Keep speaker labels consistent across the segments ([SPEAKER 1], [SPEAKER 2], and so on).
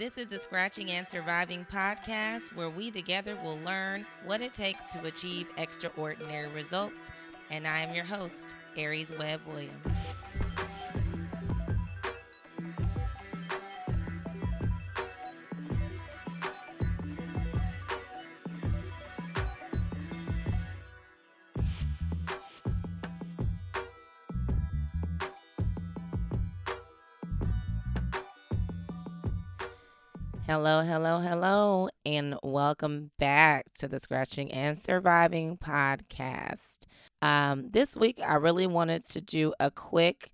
[SPEAKER 1] This is the Scratching and Surviving podcast where we together will learn what it takes to achieve extraordinary results. And I am your host, Aries Webb Williams. Hello, hello, hello, and welcome back to the Scratching and Surviving podcast. Um, this week, I really wanted to do a quick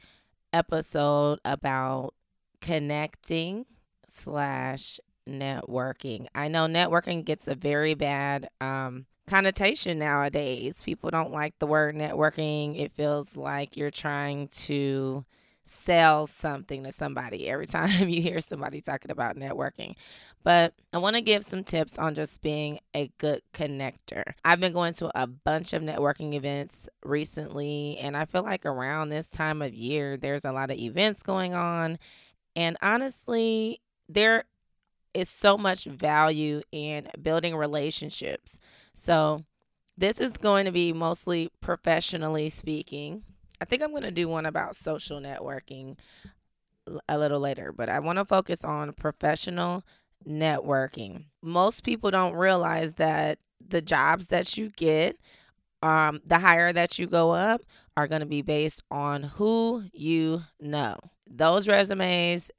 [SPEAKER 1] episode about connecting slash networking. I know networking gets a very bad um, connotation nowadays. People don't like the word networking. It feels like you're trying to sell something to somebody every time you hear somebody talking about networking. But I want to give some tips on just being a good connector. I've been going to a bunch of networking events recently, and I feel like around this time of year, there's a lot of events going on. And honestly, there is so much value in building relationships. So, this is going to be mostly professionally speaking I think I'm going to do one about social networking a little later, but I want to focus on professional networking. Most people don't realize that the jobs that you get, um, the higher that you go up, are going to be based on who you know. Those resumes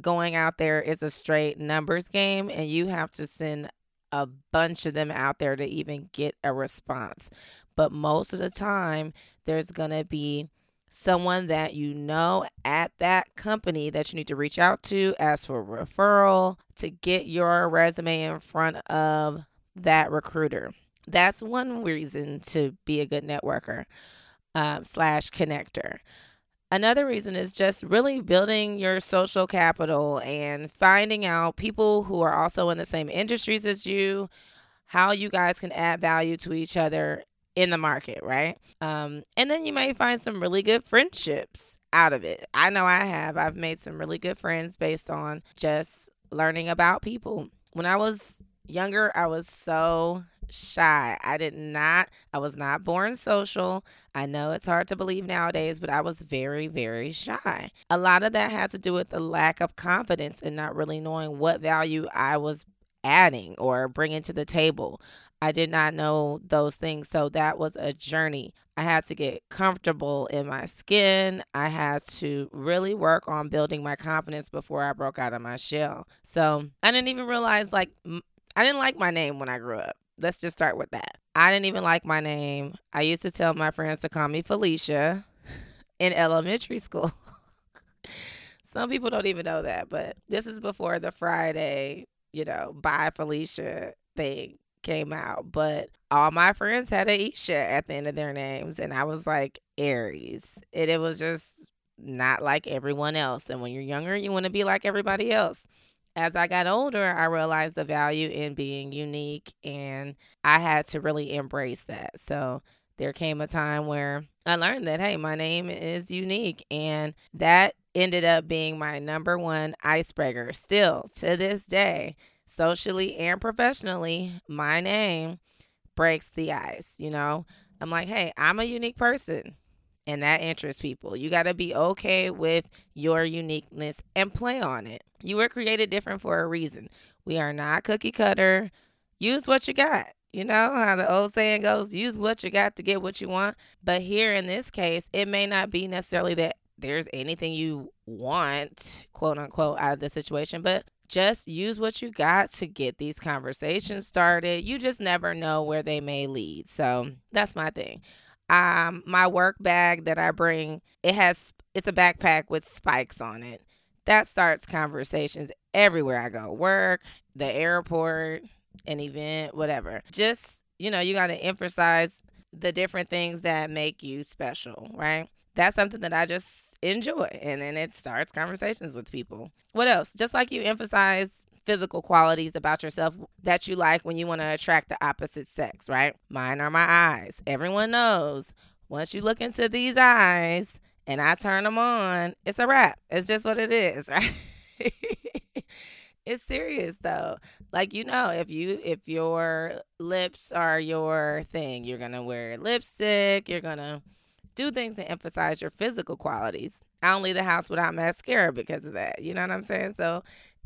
[SPEAKER 1] going out there is a straight numbers game, and you have to send a bunch of them out there to even get a response. But most of the time, there's going to be someone that you know at that company that you need to reach out to, ask for a referral to get your resume in front of that recruiter. That's one reason to be a good networker um, slash connector. Another reason is just really building your social capital and finding out people who are also in the same industries as you, how you guys can add value to each other in the market, right? Um, and then you may find some really good friendships out of it. I know I have. I've made some really good friends based on just learning about people. When I was younger, I was so shy. I did not, I was not born social. I know it's hard to believe nowadays, but I was very, very shy. A lot of that had to do with the lack of confidence and not really knowing what value I was adding or bringing to the table. I did not know those things. So that was a journey. I had to get comfortable in my skin. I had to really work on building my confidence before I broke out of my shell. So I didn't even realize, like, I didn't like my name when I grew up. Let's just start with that. I didn't even like my name. I used to tell my friends to call me Felicia in elementary school. Some people don't even know that, but this is before the Friday, you know, bye Felicia thing came out, but all my friends had Aisha at the end of their names, and I was like Aries. And it was just not like everyone else. And when you're younger, you want to be like everybody else. As I got older, I realized the value in being unique, and I had to really embrace that. So there came a time where I learned that, hey, my name is unique, and that ended up being my number one icebreaker still to this day socially and professionally, my name breaks the ice. You know, I'm like, hey, I'm a unique person. And that interests people. You got to be okay with your uniqueness and play on it. You were created different for a reason. We are not cookie cutter. Use what you got. You know how the old saying goes use what you got to get what you want. But here in this case, it may not be necessarily that there's anything you want, quote unquote, out of the situation, but just use what you got to get these conversations started. You just never know where they may lead. So that's my thing. Um, my work bag that I bring, it has it's a backpack with spikes on it. That starts conversations everywhere I go. Work, the airport, an event, whatever. Just, you know, you got to emphasize the different things that make you special, right? That's something that I just enjoy. And then it starts conversations with people. What else? Just like you emphasize physical qualities about yourself that you like when you want to attract the opposite sex, right? Mine are my eyes. Everyone knows once you look into these eyes and I turn them on, it's a wrap. It's just what it is, right? it's serious though. Like you know, if you if your lips are your thing, you're gonna wear lipstick. You're gonna do things to emphasize your physical qualities. I don't leave the house without mascara because of that. You know what I'm saying? So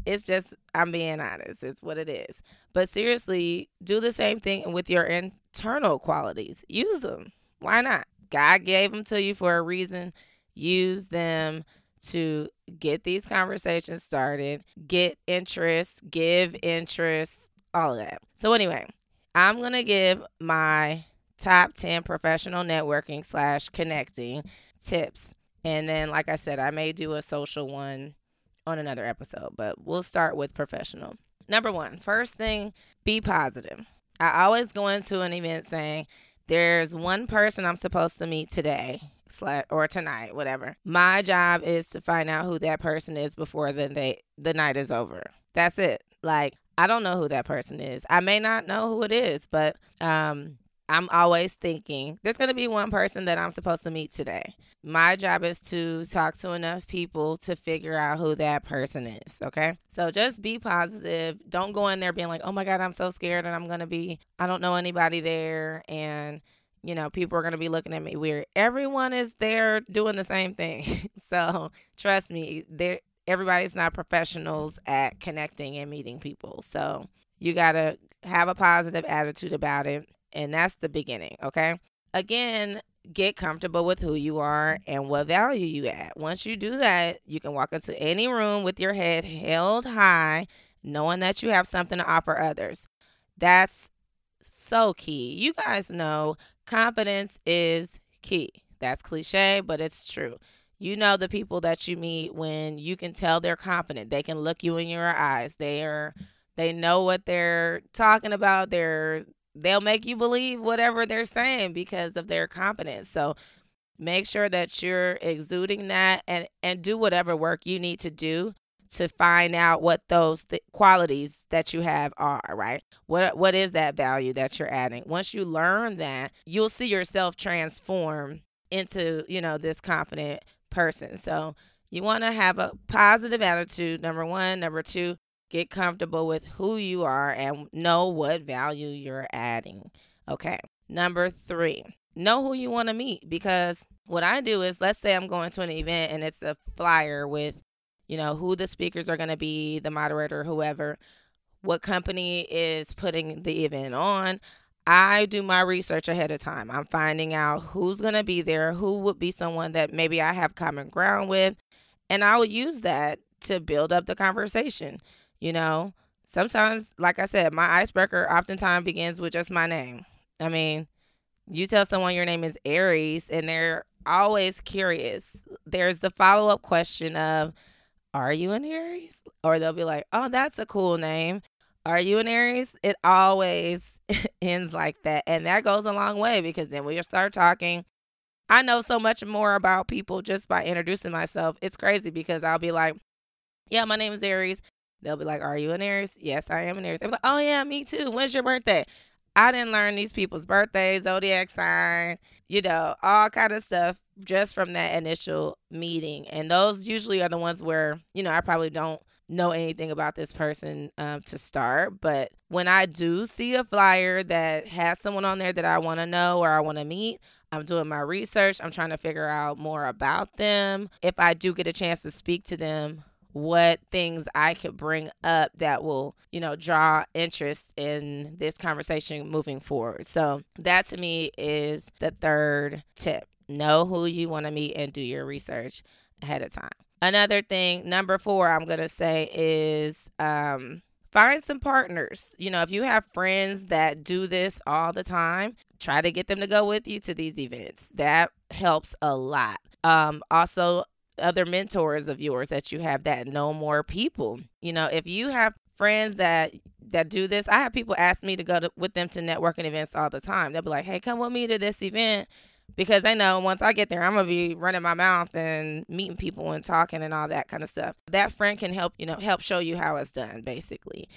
[SPEAKER 1] it's just I'm being honest. It's what it is. But seriously, do the same thing with your internal qualities. Use them. Why not? God gave them to you for a reason. Use them to get these conversations started, get interest, give interest, all of that. So, anyway, I'm going to give my top 10 professional networking slash connecting tips. And then, like I said, I may do a social one on another episode, but we'll start with professional. Number one, first thing, be positive. I always go into an event saying, there's one person I'm supposed to meet today or tonight, whatever. My job is to find out who that person is before the day the night is over. That's it. Like I don't know who that person is. I may not know who it is, but um I'm always thinking there's going to be one person that I'm supposed to meet today. My job is to talk to enough people to figure out who that person is. Okay. So just be positive. Don't go in there being like, oh my God, I'm so scared and I'm going to be, I don't know anybody there. And, you know, people are going to be looking at me weird. Everyone is there doing the same thing. so trust me, there, everybody's not professionals at connecting and meeting people. So you got to have a positive attitude about it and that's the beginning, okay? Again, get comfortable with who you are mm-hmm. and what value you add. Once you do that, you can walk into any room with your head held high, knowing that you have something to offer others. That's so key. You guys know confidence is key. That's cliche, but it's true. You know the people that you meet when you can tell they're confident. They can look you in your eyes. They are they know what they're talking about. They're they'll make you believe whatever they're saying because of their confidence. So make sure that you're exuding that and and do whatever work you need to do to find out what those th- qualities that you have are, right? What what is that value that you're adding? Once you learn that, you'll see yourself transform into, you know, this confident person. So you want to have a positive attitude, number 1, number 2, Get comfortable with who you are and know what value you're adding. Okay. Number three, know who you want to meet because what I do is let's say I'm going to an event and it's a flyer with, you know, who the speakers are going to be, the moderator, whoever, what company is putting the event on. I do my research ahead of time. I'm finding out who's going to be there, who would be someone that maybe I have common ground with, and I will use that to build up the conversation. You know, sometimes, like I said, my icebreaker oftentimes begins with just my name. I mean, you tell someone your name is Aries and they're always curious. There's the follow up question of, Are you an Aries? Or they'll be like, Oh, that's a cool name. Are you an Aries? It always ends like that. And that goes a long way because then we start talking. I know so much more about people just by introducing myself. It's crazy because I'll be like, Yeah, my name is Aries. They'll be like, Are you an Aries? Yes, I am an Aries. Like, Oh, yeah, me too. When's your birthday? I didn't learn these people's birthdays, zodiac sign, you know, all kind of stuff just from that initial meeting. And those usually are the ones where, you know, I probably don't know anything about this person um, to start. But when I do see a flyer that has someone on there that I want to know or I want to meet, I'm doing my research. I'm trying to figure out more about them. If I do get a chance to speak to them, what things I could bring up that will, you know, draw interest in this conversation moving forward. So, that to me is the third tip. Know who you want to meet and do your research ahead of time. Another thing, number four, I'm going to say is um, find some partners. You know, if you have friends that do this all the time, try to get them to go with you to these events. That helps a lot. Um, also, other mentors of yours that you have that know more people. You know, if you have friends that that do this, I have people ask me to go to, with them to networking events all the time. They'll be like, "Hey, come with me to this event." Because they know once I get there, I'm gonna be running my mouth and meeting people and talking and all that kind of stuff. That friend can help, you know, help show you how it's done, basically.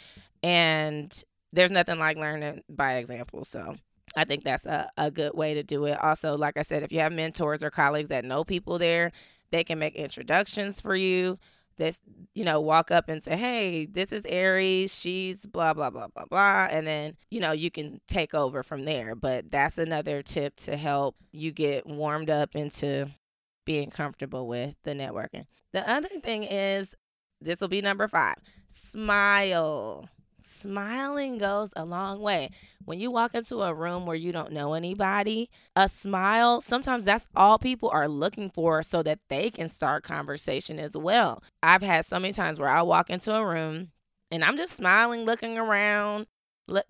[SPEAKER 1] And there's nothing like learning by example. So I think that's a, a good way to do it. Also, like I said, if you have mentors or colleagues that know people there, they can make introductions for you. this you know walk up and say hey this is aries she's blah blah blah blah blah and then you know you can take over from there but that's another tip to help you get warmed up into being comfortable with the networking the other thing is this will be number five smile smiling goes a long way. When you walk into a room where you don't know anybody, a smile, sometimes that's all people are looking for so that they can start conversation as well. I've had so many times where I walk into a room and I'm just smiling, looking around.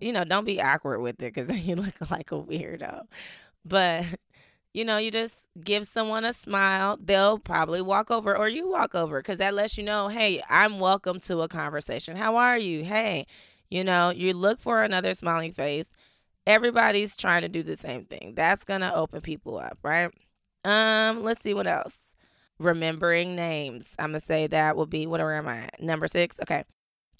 [SPEAKER 1] You know, don't be awkward with it because then you look like a weirdo. But you know, you just give someone a smile, they'll probably walk over or you walk over because that lets you know, hey, I'm welcome to a conversation. How are you? Hey, you know, you look for another smiling face. Everybody's trying to do the same thing. That's going to open people up, right? Um, let's see what else. Remembering names. I'm going to say that will be, whatever am I? Number six. Okay.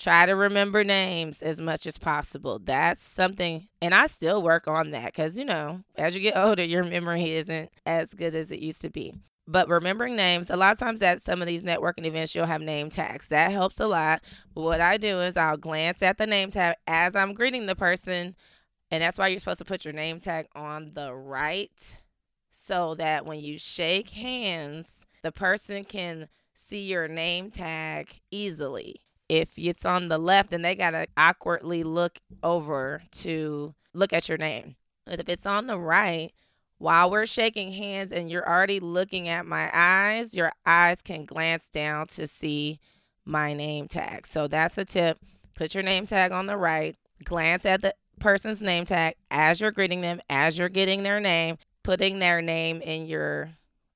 [SPEAKER 1] Try to remember names as much as possible. That's something, and I still work on that because, you know, as you get older, your memory isn't as good as it used to be. But remembering names, a lot of times at some of these networking events, you'll have name tags. That helps a lot. What I do is I'll glance at the name tag as I'm greeting the person. And that's why you're supposed to put your name tag on the right so that when you shake hands, the person can see your name tag easily if it's on the left, then they got to awkwardly look over to look at your name. But if it's on the right, while we're shaking hands and you're already looking at my eyes, your eyes can glance down to see my name tag. So that's a tip. Put your name tag on the right, glance at the person's name tag as you're greeting them, as you're getting their name, putting their name in your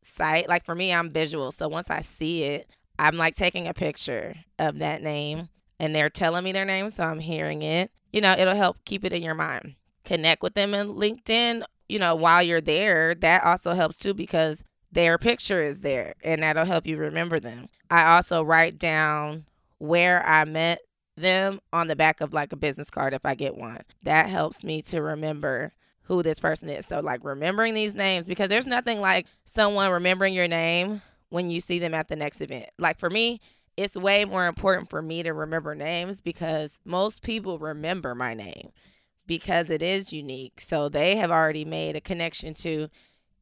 [SPEAKER 1] sight. Like for me, I'm visual. So once I see it, I'm like taking a picture of that name and they're telling me their name, so I'm hearing it. You know, it'll help keep it in your mind. Connect with them in LinkedIn, you know, while you're there. That also helps too because their picture is there and that'll help you remember them. I also write down where I met them on the back of like a business card if I get one. That helps me to remember who this person is. So, like, remembering these names because there's nothing like someone remembering your name when you see them at the next event. Like for me, it's way more important for me to remember names because most people remember my name because it is unique. So they have already made a connection to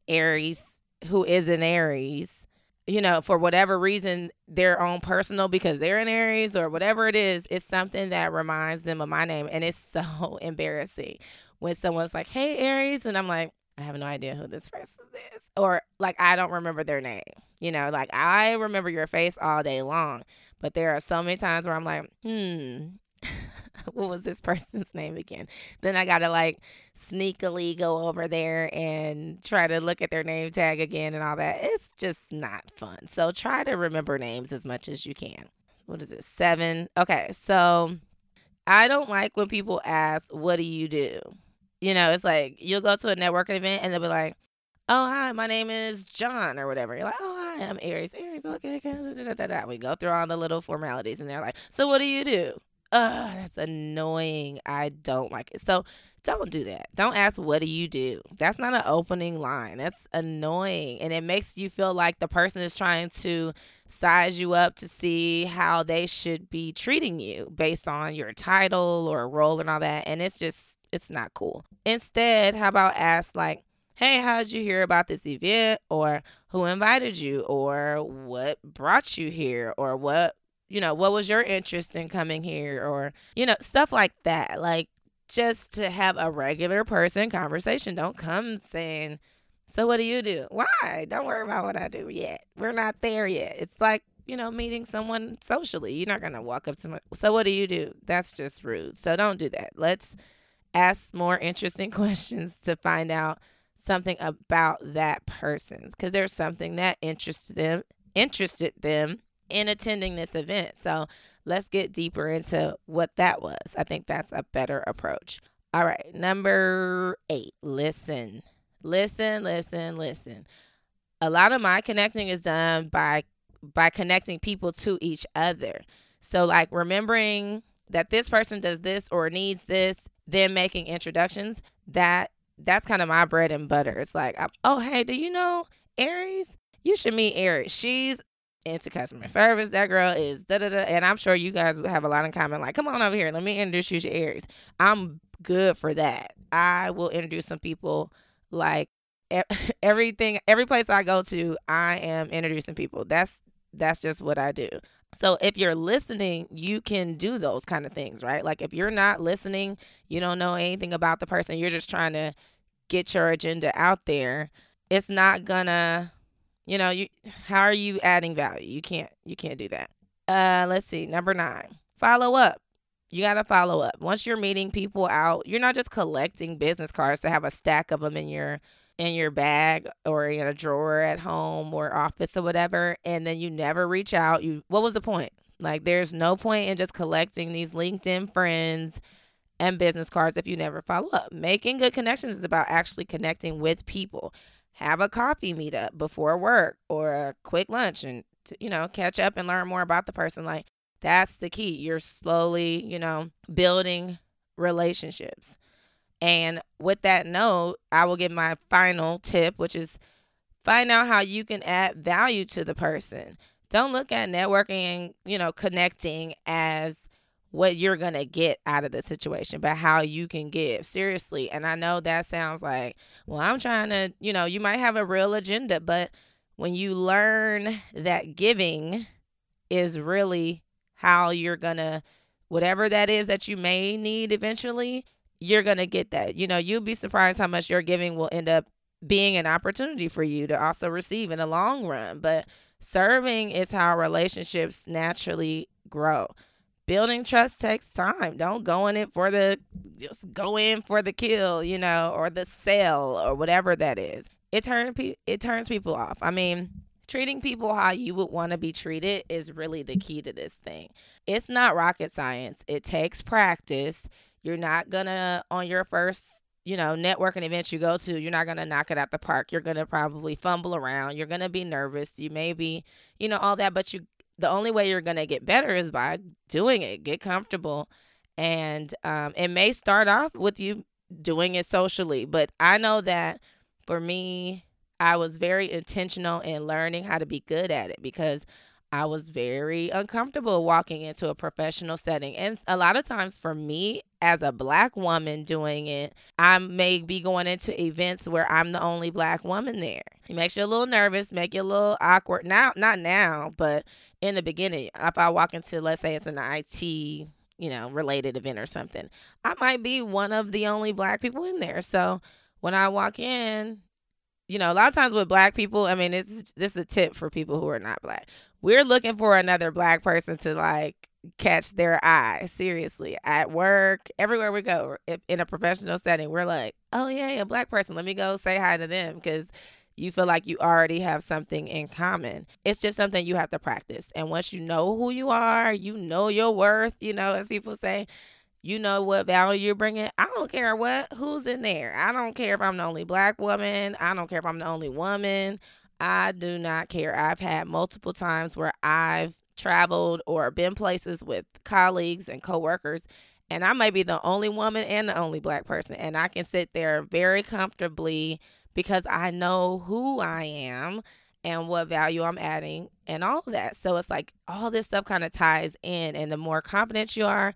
[SPEAKER 1] Aries, who is an Aries, you know, for whatever reason, their own personal, because they're an Aries or whatever it is, it's something that reminds them of my name. And it's so embarrassing when someone's like, hey, Aries. And I'm like, I have no idea who this person is. Or like, I don't remember their name. You know, like I remember your face all day long, but there are so many times where I'm like, hmm, what was this person's name again? Then I gotta like sneakily go over there and try to look at their name tag again and all that. It's just not fun. So try to remember names as much as you can. What is it? Seven. Okay, so I don't like when people ask, What do you do? You know, it's like you'll go to a networking event and they'll be like, Oh, hi, my name is John or whatever. You're like, Oh, hi, I'm Aries. Aries, okay. We go through all the little formalities and they're like, So what do you do? Ugh, that's annoying. I don't like it. So don't do that. Don't ask, What do you do? That's not an opening line. That's annoying. And it makes you feel like the person is trying to size you up to see how they should be treating you based on your title or role and all that. And it's just, it's not cool. Instead, how about ask like, hey, how did you hear about this event? Or who invited you? Or what brought you here? Or what, you know, what was your interest in coming here? Or, you know, stuff like that. Like just to have a regular person conversation. Don't come saying, so what do you do? Why? Don't worry about what I do yet. We're not there yet. It's like, you know, meeting someone socially. You're not going to walk up to me. So what do you do? That's just rude. So don't do that. Let's ask more interesting questions to find out something about that person because there's something that interested them interested them in attending this event. So let's get deeper into what that was. I think that's a better approach. All right, number 8, listen. Listen, listen, listen. A lot of my connecting is done by by connecting people to each other. So like remembering that this person does this or needs this then making introductions, that that's kind of my bread and butter. It's like, oh, hey, do you know Aries? You should meet Aries. She's into customer service. That girl is da da da. And I'm sure you guys have a lot in common. Like, come on over here. Let me introduce you to Aries. I'm good for that. I will introduce some people like everything, every place I go to, I am introducing people. That's that's just what I do. So if you're listening, you can do those kind of things, right? Like if you're not listening, you don't know anything about the person, you're just trying to get your agenda out there. It's not gonna, you know, you how are you adding value? You can't you can't do that. Uh let's see. Number 9. Follow up. You got to follow up. Once you're meeting people out, you're not just collecting business cards to have a stack of them in your in your bag or in a drawer at home or office or whatever and then you never reach out you what was the point? Like there's no point in just collecting these linkedin friends and business cards if you never follow up. Making good connections is about actually connecting with people. Have a coffee meetup before work or a quick lunch and to, you know catch up and learn more about the person like that's the key. You're slowly you know building relationships and with that note, I will give my final tip, which is find out how you can add value to the person. Don't look at networking and, you know, connecting as what you're going to get out of the situation, but how you can give. Seriously. And I know that sounds like, well, I'm trying to, you know, you might have a real agenda, but when you learn that giving is really how you're going to, whatever that is that you may need eventually, you're going to get that. You know, you'll be surprised how much your giving will end up being an opportunity for you to also receive in the long run. But serving is how relationships naturally grow. Building trust takes time. Don't go in it for the just go in for the kill, you know, or the sale or whatever that is. It turns it turns people off. I mean, treating people how you would want to be treated is really the key to this thing. It's not rocket science. It takes practice. You're not gonna on your first, you know, networking event you go to, you're not gonna knock it out the park. You're gonna probably fumble around. You're gonna be nervous. You may be, you know, all that, but you the only way you're gonna get better is by doing it. Get comfortable. And um, it may start off with you doing it socially, but I know that for me, I was very intentional in learning how to be good at it because I was very uncomfortable walking into a professional setting. And a lot of times for me, as a black woman doing it, I may be going into events where I'm the only black woman there. It makes you a little nervous, make you a little awkward. Now, not now, but in the beginning, if I walk into, let's say it's an IT you know, related event or something. I might be one of the only black people in there. So when I walk in, you know, a lot of times with black people, I mean, it's this is a tip for people who are not black. We're looking for another black person to like catch their eye. Seriously, at work, everywhere we go, in a professional setting, we're like, oh yeah, a black person. Let me go say hi to them because you feel like you already have something in common. It's just something you have to practice. And once you know who you are, you know your worth. You know, as people say, you know what value you're bringing. I don't care what who's in there. I don't care if I'm the only black woman. I don't care if I'm the only woman. I do not care. I've had multiple times where I've traveled or been places with colleagues and coworkers and I may be the only woman and the only black person and I can sit there very comfortably because I know who I am and what value I'm adding and all of that. So it's like all this stuff kind of ties in and the more confident you are,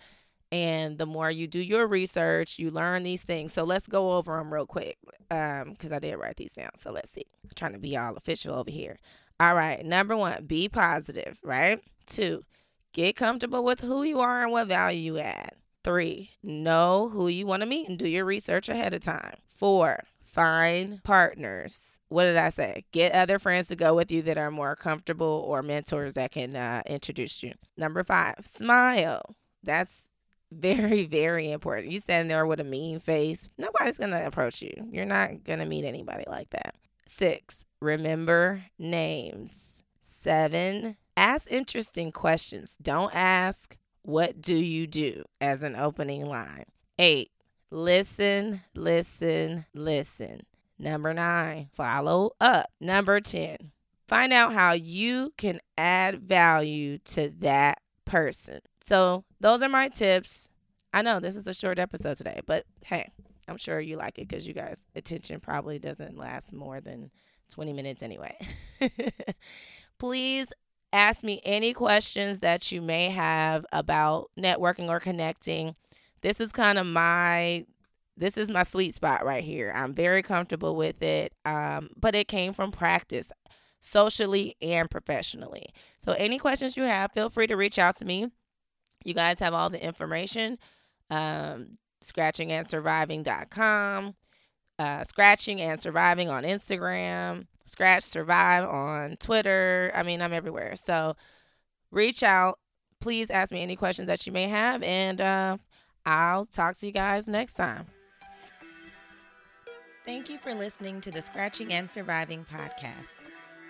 [SPEAKER 1] and the more you do your research you learn these things. So let's go over them real quick um because i did write these down. So let's see. I'm trying to be all official over here. All right. Number one be positive right? Two get comfortable with who you are and what value you add. Three know who you want to meet and do your research ahead of time. Four find partners. What did I say? Get other friends to go with you that are more comfortable or mentors that can uh, introduce you. Number five, smile. That's very, very important. You stand there with a mean face, nobody's going to approach you. You're not going to meet anybody like that. Six, remember names. Seven, ask interesting questions. Don't ask, what do you do as an opening line? Eight, listen, listen, listen. Number nine, follow up. Number 10, find out how you can add value to that person. So, those are my tips. I know this is a short episode today, but hey, I'm sure you like it because you guys' attention probably doesn't last more than 20 minutes anyway. Please ask me any questions that you may have about networking or connecting. This is kind of my this is my sweet spot right here. I'm very comfortable with it, um, but it came from practice, socially and professionally. So, any questions you have, feel free to reach out to me. You guys have all the information. Um, scratchingandsurviving.com, uh, scratching and surviving on Instagram, scratch survive on Twitter. I mean, I'm everywhere. So, reach out. Please ask me any questions that you may have, and uh, I'll talk to you guys next time. Thank you for listening to the Scratching and Surviving podcast.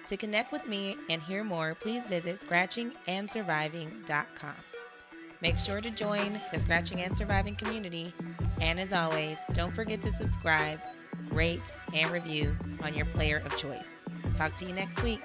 [SPEAKER 1] To connect with me and hear more, please visit scratchingandsurviving.com. Make sure to join the Scratching and Surviving community. And as always, don't forget to subscribe, rate, and review on your player of choice. Talk to you next week.